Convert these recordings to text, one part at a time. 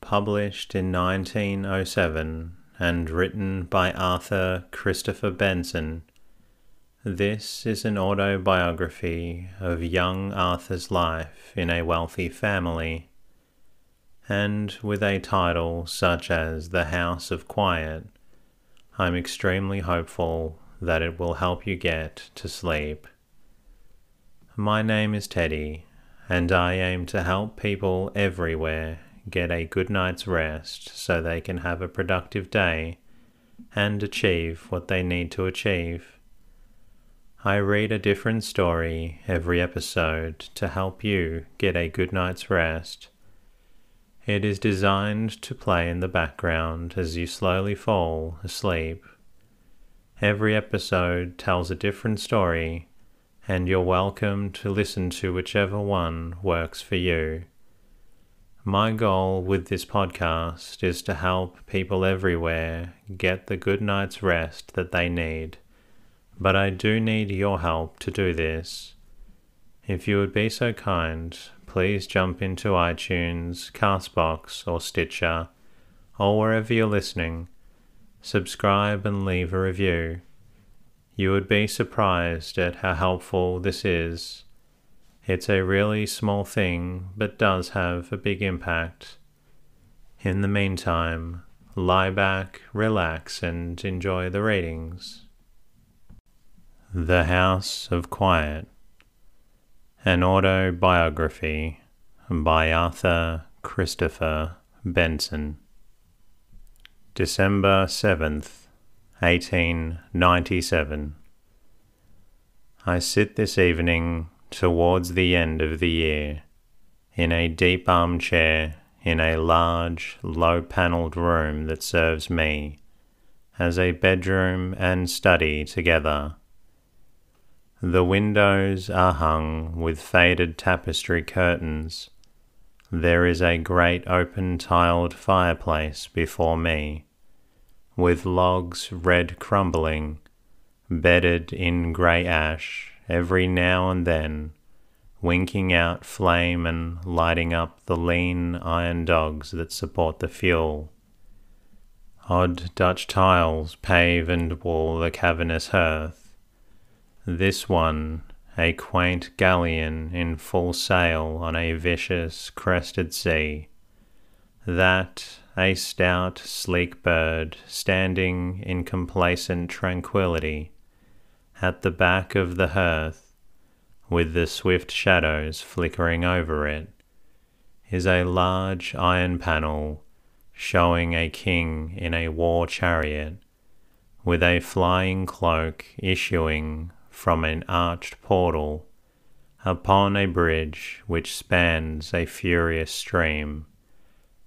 published in 1907 and written by Arthur Christopher Benson. This is an autobiography of young Arthur's life in a wealthy family, and with a title such as The House of Quiet, I'm extremely hopeful that it will help you get to sleep. My name is Teddy, and I aim to help people everywhere get a good night's rest so they can have a productive day and achieve what they need to achieve. I read a different story every episode to help you get a good night's rest. It is designed to play in the background as you slowly fall asleep. Every episode tells a different story and you're welcome to listen to whichever one works for you. My goal with this podcast is to help people everywhere get the good night's rest that they need, but I do need your help to do this. If you would be so kind, please jump into iTunes, Castbox, or Stitcher, or wherever you're listening, subscribe and leave a review. You would be surprised at how helpful this is. It's a really small thing, but does have a big impact. In the meantime, lie back, relax, and enjoy the readings. The House of Quiet An Autobiography by Arthur Christopher Benson. December 7th, 1897. I sit this evening towards the end of the year in a deep armchair in a large, low panelled room that serves me as a bedroom and study together. The windows are hung with faded tapestry curtains. There is a great open tiled fireplace before me with logs red crumbling, bedded in grey ash every now and then, winking out flame and lighting up the lean iron dogs that support the fuel. Odd Dutch tiles pave and wall the cavernous hearth. This one, a quaint galleon in full sail on a vicious crested sea. That a stout, sleek bird standing in complacent tranquillity at the back of the hearth, with the swift shadows flickering over it, is a large iron panel showing a king in a war chariot, with a flying cloak issuing from an arched portal upon a bridge which spans a furious stream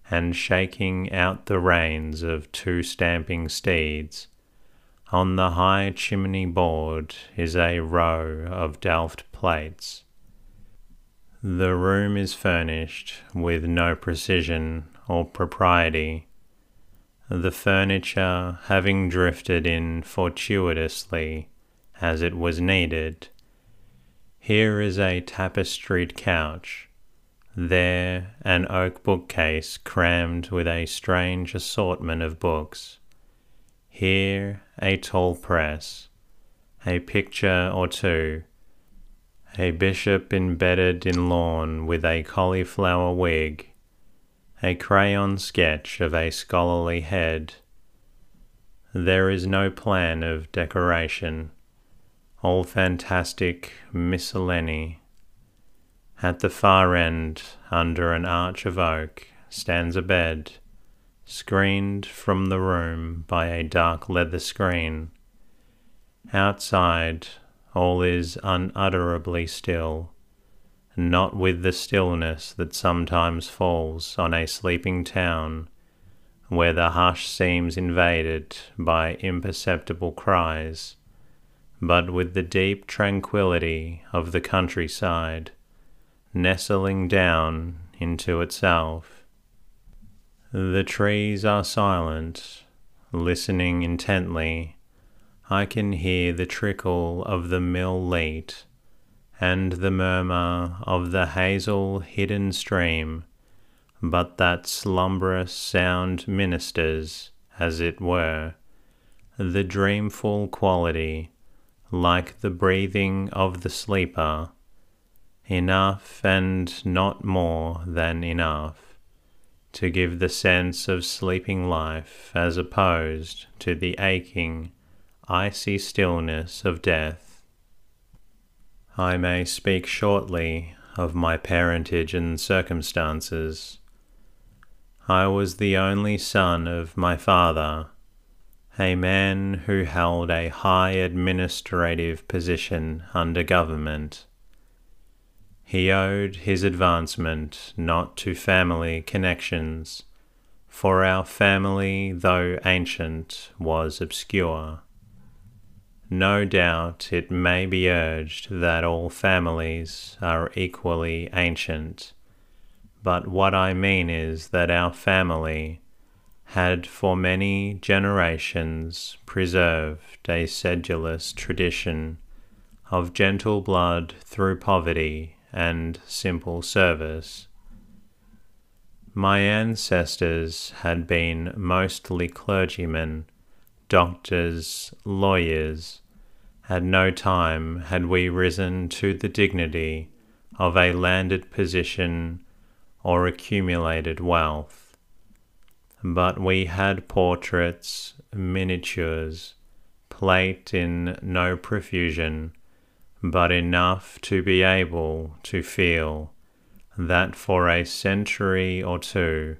and shaking out the reins of two stamping steeds. On the high chimney board is a row of Delft plates. The room is furnished with no precision or propriety, the furniture having drifted in fortuitously as it was needed. Here is a tapestried couch there, an oak bookcase crammed with a strange assortment of books. Here, a tall press, a picture or two, a bishop embedded in lawn with a cauliflower wig, a crayon sketch of a scholarly head. There is no plan of decoration, all fantastic miscellany. At the far end, under an arch of oak, stands a bed, screened from the room by a dark leather screen. Outside, all is unutterably still, not with the stillness that sometimes falls on a sleeping town where the hush seems invaded by imperceptible cries, but with the deep tranquillity of the countryside, nestling down into itself. The trees are silent, listening intently. I can hear the trickle of the mill lute and the murmur of the hazel hidden stream. But that slumberous sound ministers, as it were, the dreamful quality, like the breathing of the sleeper, enough and not more than enough, to give the sense of sleeping life as opposed to the aching, icy stillness of death. I may speak shortly of my parentage and circumstances I was the only son of my father, a man who held a high administrative position under government. He owed his advancement not to family connections, for our family, though ancient, was obscure. No doubt it may be urged that all families are equally ancient but what I mean is that our family had for many generations preserved a sedulous tradition of gentle blood through poverty and simple service. My ancestors had been mostly clergymen, doctors, lawyers. At no time had we risen to the dignity of a landed position or accumulated wealth. But we had portraits, miniatures, plate in no profusion, but enough to be able to feel that for a century or two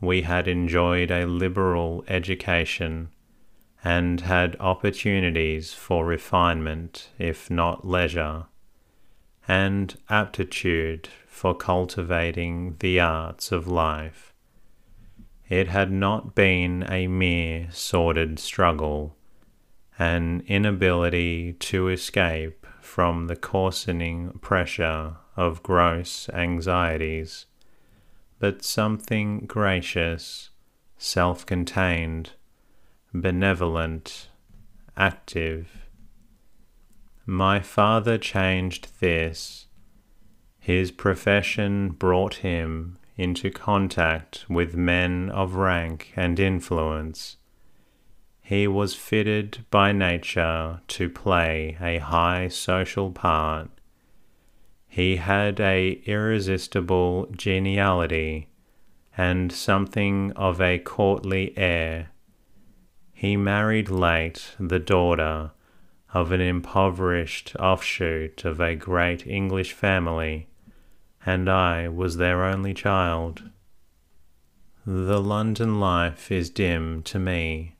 we had enjoyed a liberal education and had opportunities for refinement, if not leisure, and aptitude for cultivating the arts of life. It had not been a mere sordid struggle, an inability to escape from the coarsening pressure of gross anxieties, but something gracious, self contained, benevolent, active. My father changed this his profession brought him into contact with men of rank and influence. He was fitted by nature to play a high social part. He had a irresistible geniality and something of a courtly air. He married late the daughter of an impoverished offshoot of a great English family and I was their only child. The London life is dim to me.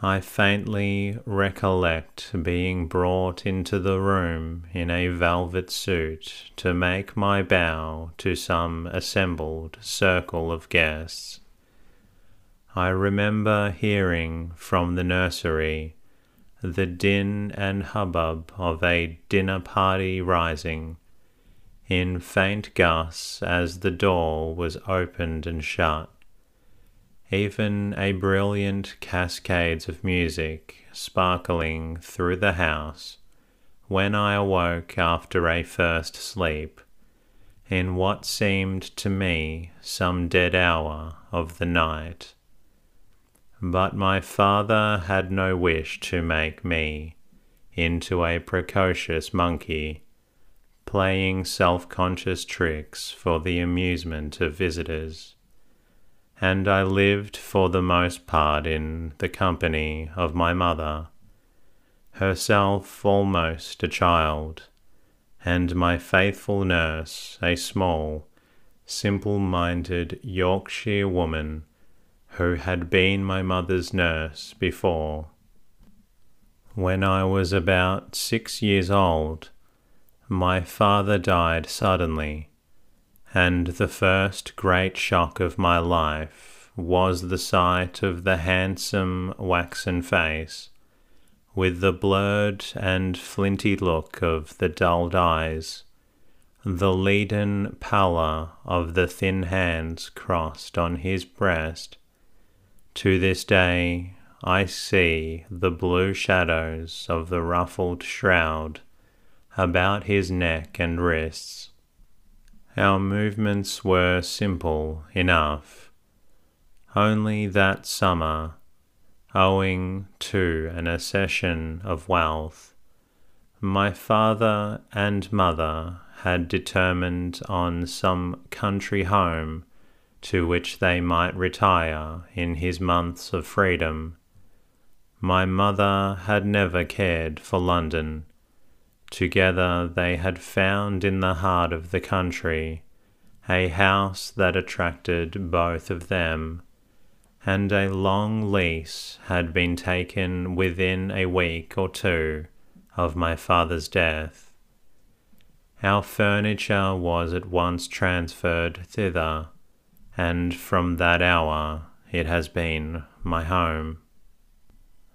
I faintly recollect being brought into the room in a velvet suit to make my bow to some assembled circle of guests. I remember hearing from the nursery the din and hubbub of a dinner party rising in faint gusts as the door was opened and shut. Even a brilliant cascades of music sparkling through the house when I awoke after a first sleep, in what seemed to me some dead hour of the night. But my father had no wish to make me into a precocious monkey playing self conscious tricks for the amusement of visitors. And I lived for the most part in the company of my mother, herself almost a child, and my faithful nurse, a small, simple minded Yorkshire woman who had been my mother's nurse before. When I was about six years old, my father died suddenly, and the first great shock of my life was the sight of the handsome waxen face, with the blurred and flinty look of the dulled eyes, the leaden pallor of the thin hands crossed on his breast. To this day I see the blue shadows of the ruffled shroud about his neck and wrists. Our movements were simple enough. Only that summer, owing to an accession of wealth, my father and mother had determined on some country home to which they might retire in his months of freedom. My mother had never cared for London. Together they had found in the heart of the country a house that attracted both of them, and a long lease had been taken within a week or two of my father's death. Our furniture was at once transferred thither, and from that hour it has been my home.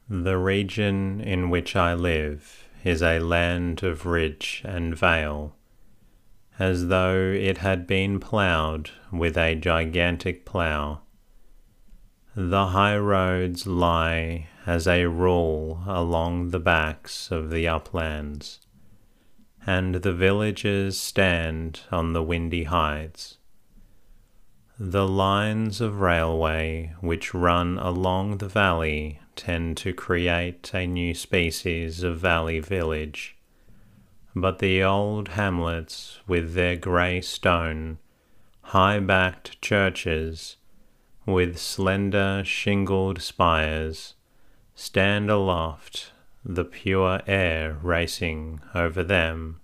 The region in which I live is a land of ridge and vale, as though it had been ploughed with a gigantic plough. The high roads lie as a rule along the backs of the uplands, and the villages stand on the windy heights. The lines of railway which run along the valley tend to create a new species of valley village, but the old hamlets with their grey stone, high backed churches with slender shingled spires stand aloft, the pure air racing over them.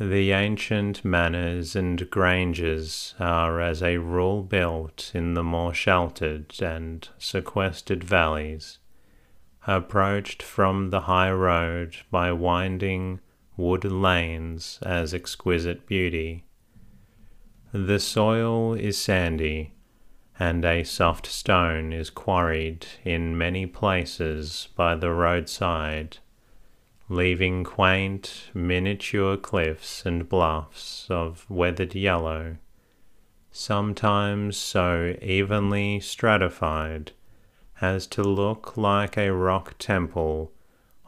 The ancient manors and granges are as a rule built in the more sheltered and sequestered valleys, approached from the high road by winding wood lanes as exquisite beauty. The soil is sandy, and a soft stone is quarried in many places by the roadside leaving quaint miniature cliffs and bluffs of weathered yellow, sometimes so evenly stratified as to look like a rock temple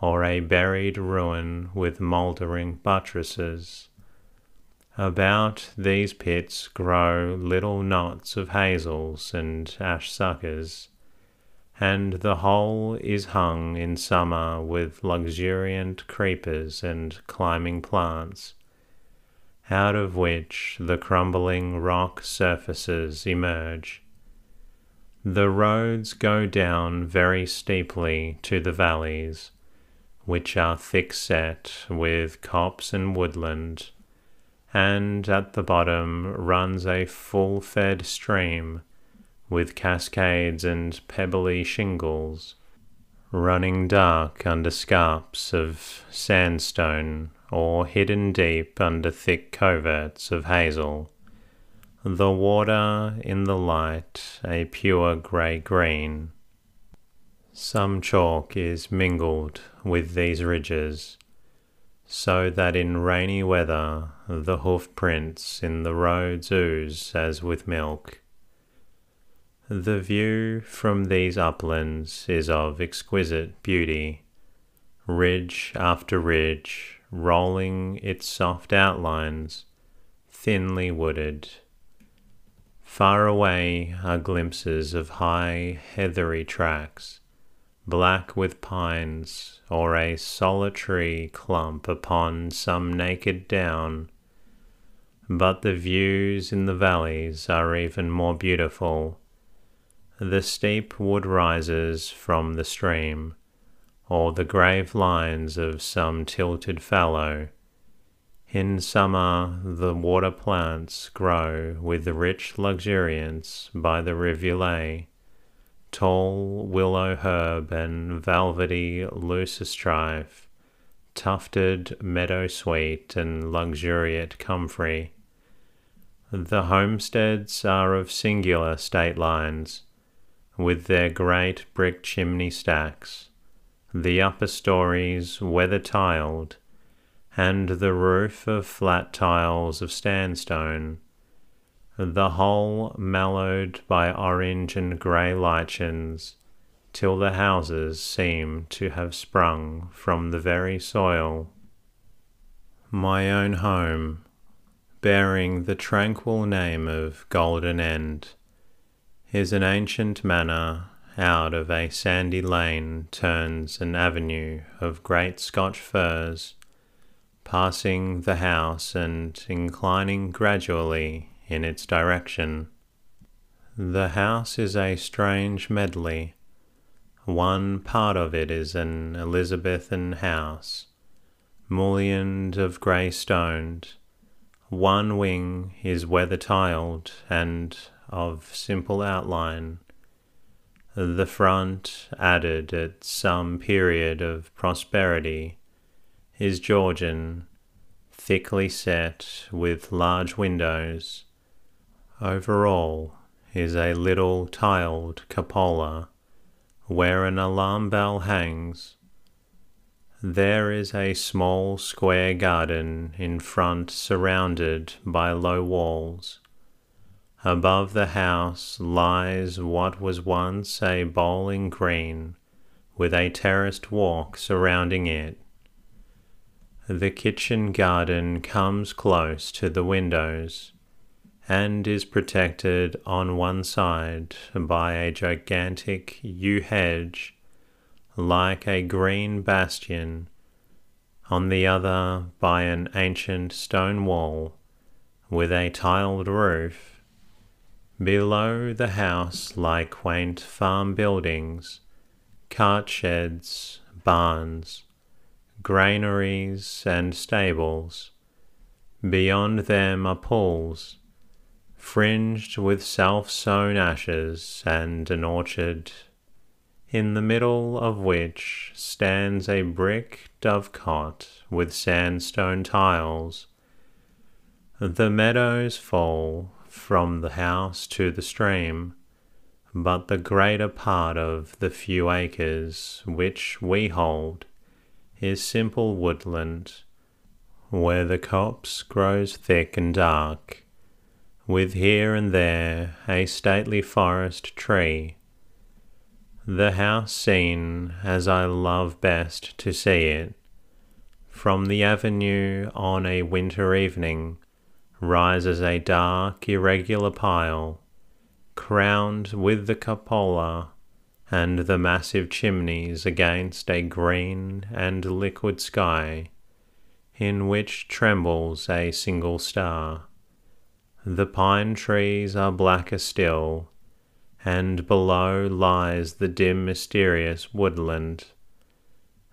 or a buried ruin with mouldering buttresses. About these pits grow little knots of hazels and ash suckers and the whole is hung in summer with luxuriant creepers and climbing plants, out of which the crumbling rock surfaces emerge. The roads go down very steeply to the valleys, which are thick set with copse and woodland, and at the bottom runs a full fed stream with cascades and pebbly shingles, running dark under scarps of sandstone or hidden deep under thick coverts of hazel. The water in the light a pure grey green. Some chalk is mingled with these ridges, so that in rainy weather the hoof prints in the roads ooze as with milk the view from these uplands is of exquisite beauty, ridge after ridge rolling its soft outlines, thinly wooded. Far away are glimpses of high heathery tracks, black with pines, or a solitary clump upon some naked down. But the views in the valleys are even more beautiful the steep wood rises from the stream, or the grave lines of some tilted fallow. In summer, the water plants grow with rich luxuriance by the rivulet, tall willow herb and velvety loosestrife, tufted meadow sweet and luxuriant comfrey The homesteads are of singular state lines, with their great brick chimney stacks, the upper stories weather tiled, and the roof of flat tiles of sandstone, the whole mellowed by orange and grey lichens, till the houses seem to have sprung from the very soil. My own home, bearing the tranquil name of Golden End, is an ancient manor out of a sandy lane turns an avenue of great Scotch firs, passing the house and inclining gradually in its direction. The house is a strange medley. One part of it is an Elizabethan house, mullioned of grey stoned. One wing is weather tiled and of simple outline. The front, added at some period of prosperity, is Georgian, thickly set with large windows. Over all is a little tiled cupola, where an alarm bell hangs. There is a small square garden in front surrounded by low walls. Above the house lies what was once a bowling green with a terraced walk surrounding it. The kitchen garden comes close to the windows and is protected on one side by a gigantic yew hedge like a green bastion, on the other by an ancient stone wall with a tiled roof Below the house lie quaint farm buildings, cart sheds, barns, granaries, and stables. Beyond them are pools, fringed with self sown ashes, and an orchard, in the middle of which stands a brick dovecot with sandstone tiles. The meadows fall from the house to the stream, but the greater part of the few acres which we hold is simple woodland, where the copse grows thick and dark, with here and there a stately forest tree. The house seen as I love best to see it, from the avenue on a winter evening rises a dark, irregular pile, crowned with the cupola and the massive chimneys against a green and liquid sky, in which trembles a single star. The pine trees are blacker still, and below lies the dim, mysterious woodland,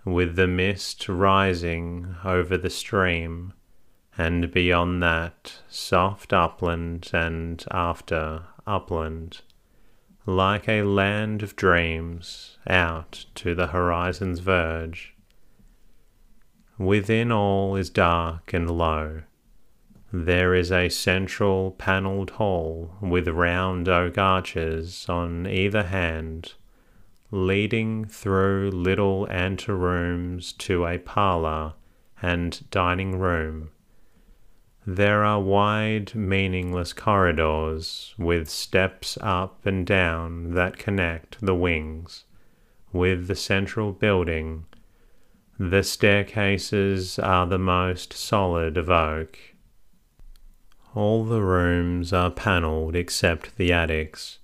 with the mist rising over the stream and beyond that, soft upland and after upland, like a land of dreams out to the horizon's verge. Within all is dark and low. There is a central panelled hall with round oak arches on either hand, leading through little anterooms to a parlour and dining room there are wide, meaningless corridors with steps up and down that connect the wings with the central building. The staircases are the most solid of oak. All the rooms are panelled except the attics,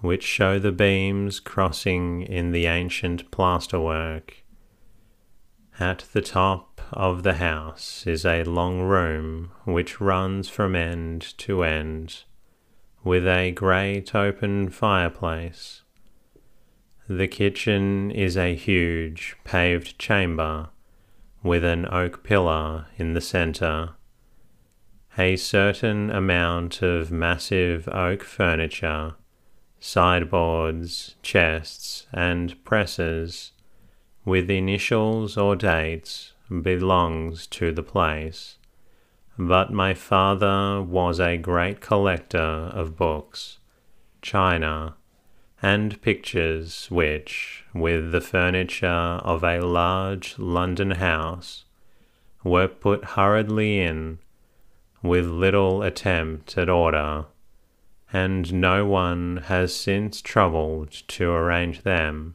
which show the beams crossing in the ancient plasterwork. At the top of the house is a long room which runs from end to end, with a great open fireplace. The kitchen is a huge paved chamber with an oak pillar in the centre. A certain amount of massive oak furniture, sideboards, chests, and presses with initials or dates belongs to the place, but my father was a great collector of books, china, and pictures which, with the furniture of a large London house, were put hurriedly in, with little attempt at order, and no one has since troubled to arrange them.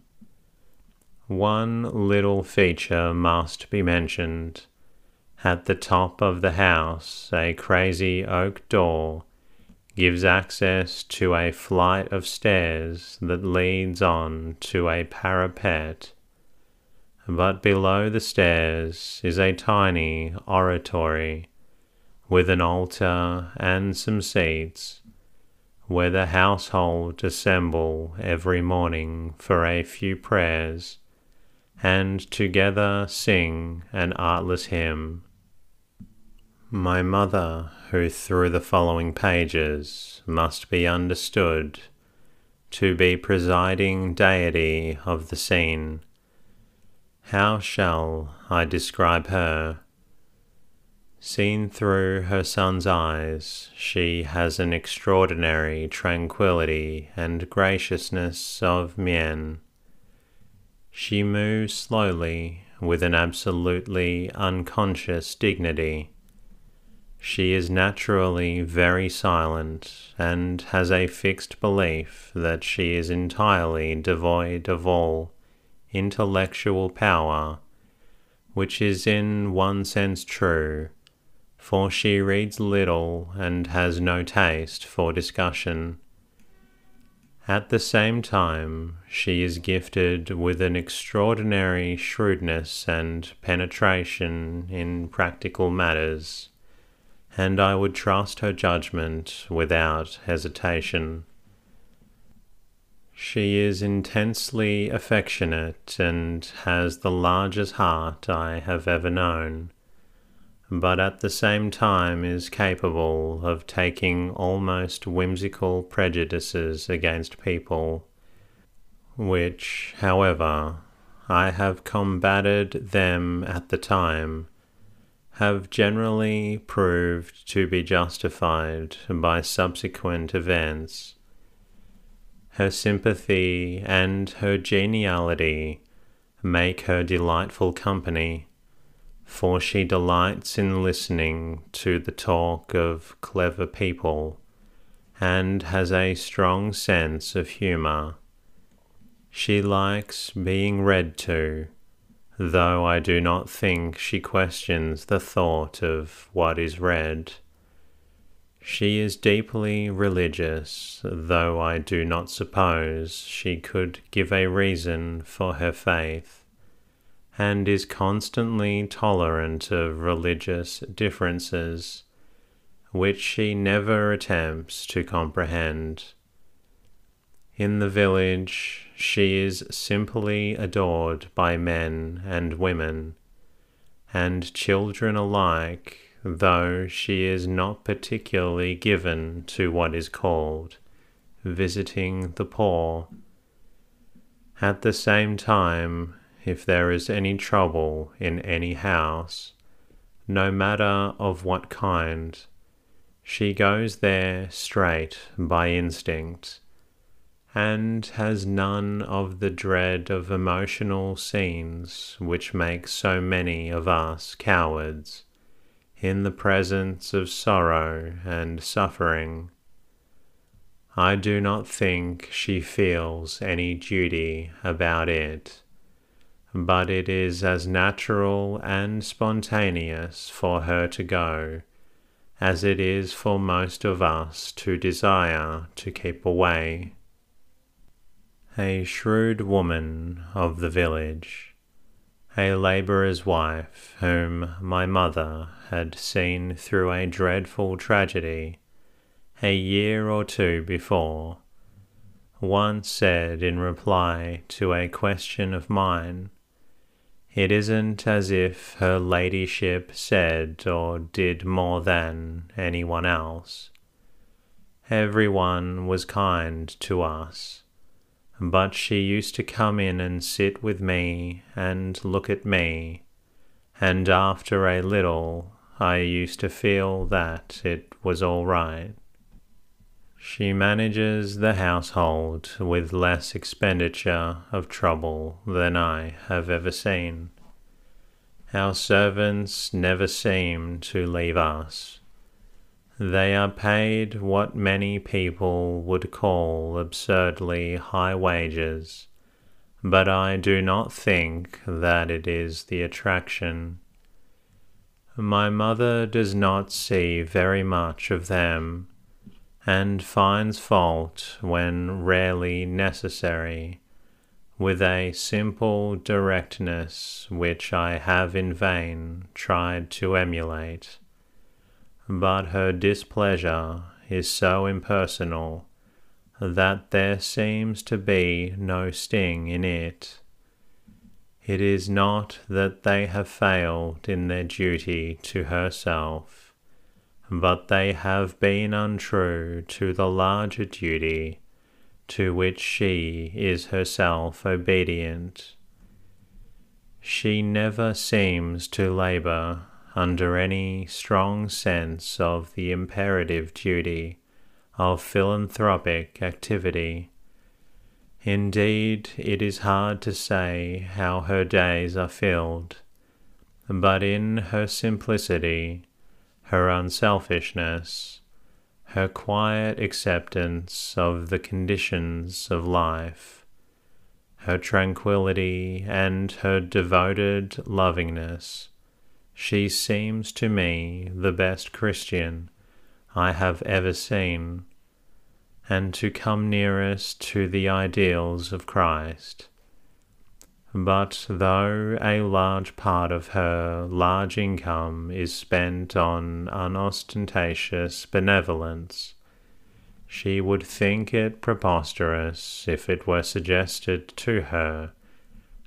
One little feature must be mentioned. At the top of the house, a crazy oak door gives access to a flight of stairs that leads on to a parapet. But below the stairs is a tiny oratory with an altar and some seats where the household assemble every morning for a few prayers and together sing an artless hymn. My mother, who through the following pages must be understood to be presiding deity of the scene, how shall I describe her? Seen through her son's eyes, she has an extraordinary tranquillity and graciousness of mien. She moves slowly with an absolutely unconscious dignity she is naturally very silent and has a fixed belief that she is entirely devoid of all intellectual power, which is in one sense true, for she reads little and has no taste for discussion. At the same time, she is gifted with an extraordinary shrewdness and penetration in practical matters and I would trust her judgment without hesitation. She is intensely affectionate and has the largest heart I have ever known, but at the same time is capable of taking almost whimsical prejudices against people, which, however, I have combated them at the time have generally proved to be justified by subsequent events. Her sympathy and her geniality make her delightful company, for she delights in listening to the talk of clever people and has a strong sense of humour. She likes being read to though I do not think she questions the thought of what is read. She is deeply religious, though I do not suppose she could give a reason for her faith, and is constantly tolerant of religious differences, which she never attempts to comprehend. In the village, she is simply adored by men and women, and children alike, though she is not particularly given to what is called visiting the poor. At the same time, if there is any trouble in any house, no matter of what kind, she goes there straight by instinct and has none of the dread of emotional scenes which make so many of us cowards in the presence of sorrow and suffering. I do not think she feels any duty about it, but it is as natural and spontaneous for her to go as it is for most of us to desire to keep away. A shrewd woman of the village, a labourer's wife whom my mother had seen through a dreadful tragedy a year or two before, once said in reply to a question of mine, It isn't as if her ladyship said or did more than anyone else. Everyone was kind to us but she used to come in and sit with me and look at me, and after a little I used to feel that it was all right. She manages the household with less expenditure of trouble than I have ever seen. Our servants never seem to leave us. They are paid what many people would call absurdly high wages, but I do not think that it is the attraction. My mother does not see very much of them and finds fault when rarely necessary, with a simple directness which I have in vain tried to emulate. But her displeasure is so impersonal that there seems to be no sting in it. It is not that they have failed in their duty to herself but they have been untrue to the larger duty to which she is herself obedient. She never seems to labour under any strong sense of the imperative duty of philanthropic activity. Indeed, it is hard to say how her days are filled, but in her simplicity her unselfishness, her quiet acceptance of the conditions of life, her tranquility, and her devoted lovingness, she seems to me the best Christian I have ever seen, and to come nearest to the ideals of Christ. But though a large part of her large income is spent on unostentatious benevolence, she would think it preposterous if it were suggested to her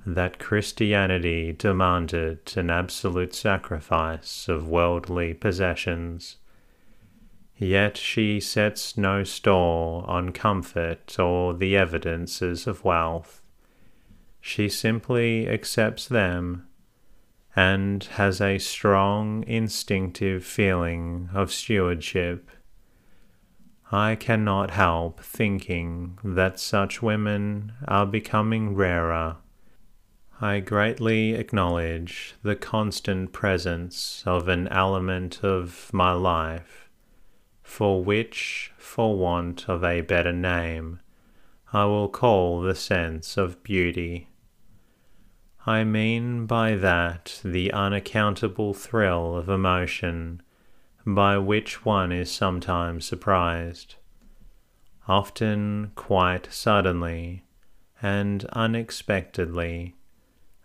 that Christianity demanded an absolute sacrifice of worldly possessions. Yet she sets no store on comfort or the evidences of wealth she simply accepts them and has a strong instinctive feeling of stewardship. I cannot help thinking that such women are becoming rarer. I greatly acknowledge the constant presence of an element of my life, for which, for want of a better name, I will call the sense of beauty. I mean by that the unaccountable thrill of emotion by which one is sometimes surprised, often quite suddenly and unexpectedly,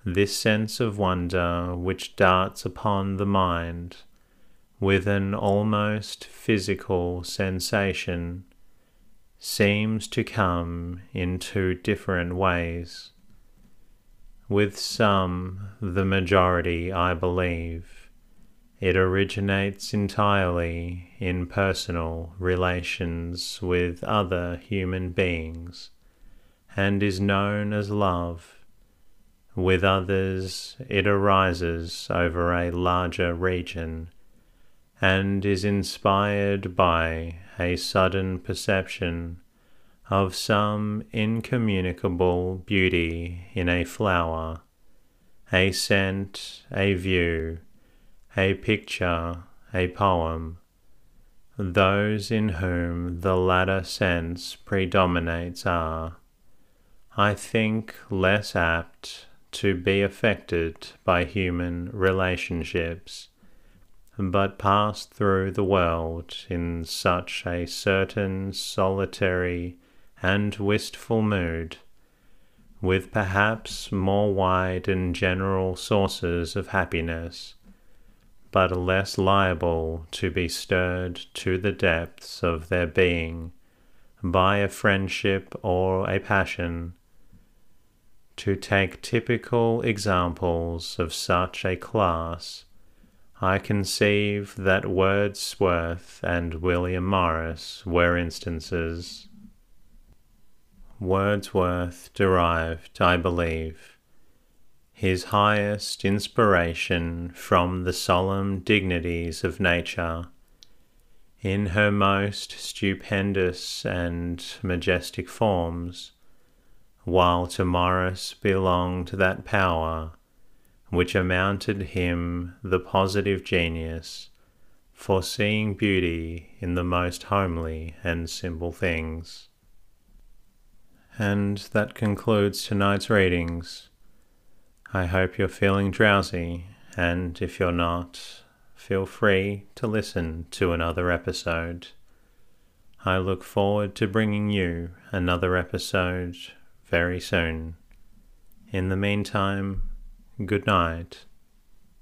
this sense of wonder which darts upon the mind with an almost physical sensation seems to come in two different ways. With some, the majority, I believe, it originates entirely in personal relations with other human beings and is known as love. With others, it arises over a larger region and is inspired by a sudden perception of some incommunicable beauty in a flower, a scent, a view, a picture, a poem. Those in whom the latter sense predominates are, I think, less apt to be affected by human relationships but pass through the world in such a certain solitary and wistful mood, with perhaps more wide and general sources of happiness, but less liable to be stirred to the depths of their being by a friendship or a passion. To take typical examples of such a class, I conceive that Wordsworth and William Morris were instances. Wordsworth derived, I believe, his highest inspiration from the solemn dignities of nature, in her most stupendous and majestic forms, while to Morris belonged that power which amounted him the positive genius for seeing beauty in the most homely and simple things. And that concludes tonight's readings. I hope you're feeling drowsy, and if you're not, feel free to listen to another episode. I look forward to bringing you another episode very soon. In the meantime, good night